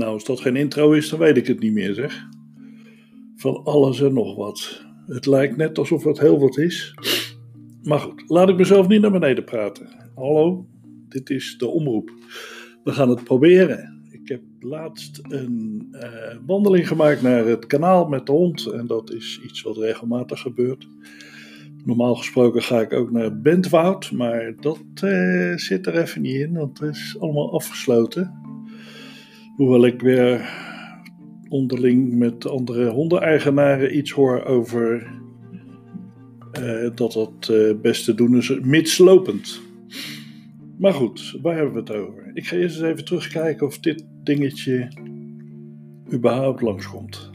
Nou, als dat geen intro is, dan weet ik het niet meer, zeg. Van alles en nog wat. Het lijkt net alsof het heel wat is. Maar goed, laat ik mezelf niet naar beneden praten. Hallo, dit is de omroep. We gaan het proberen. Ik heb laatst een eh, wandeling gemaakt naar het kanaal met de hond. En dat is iets wat regelmatig gebeurt. Normaal gesproken ga ik ook naar Bentwoud, maar dat eh, zit er even niet in, het is allemaal afgesloten. Hoewel ik weer onderling met andere hondeneigenaren iets hoor over uh, dat dat uh, best te doen is, mitslopend. Maar goed, waar hebben we het over? Ik ga eerst eens even terugkijken of dit dingetje überhaupt langskomt.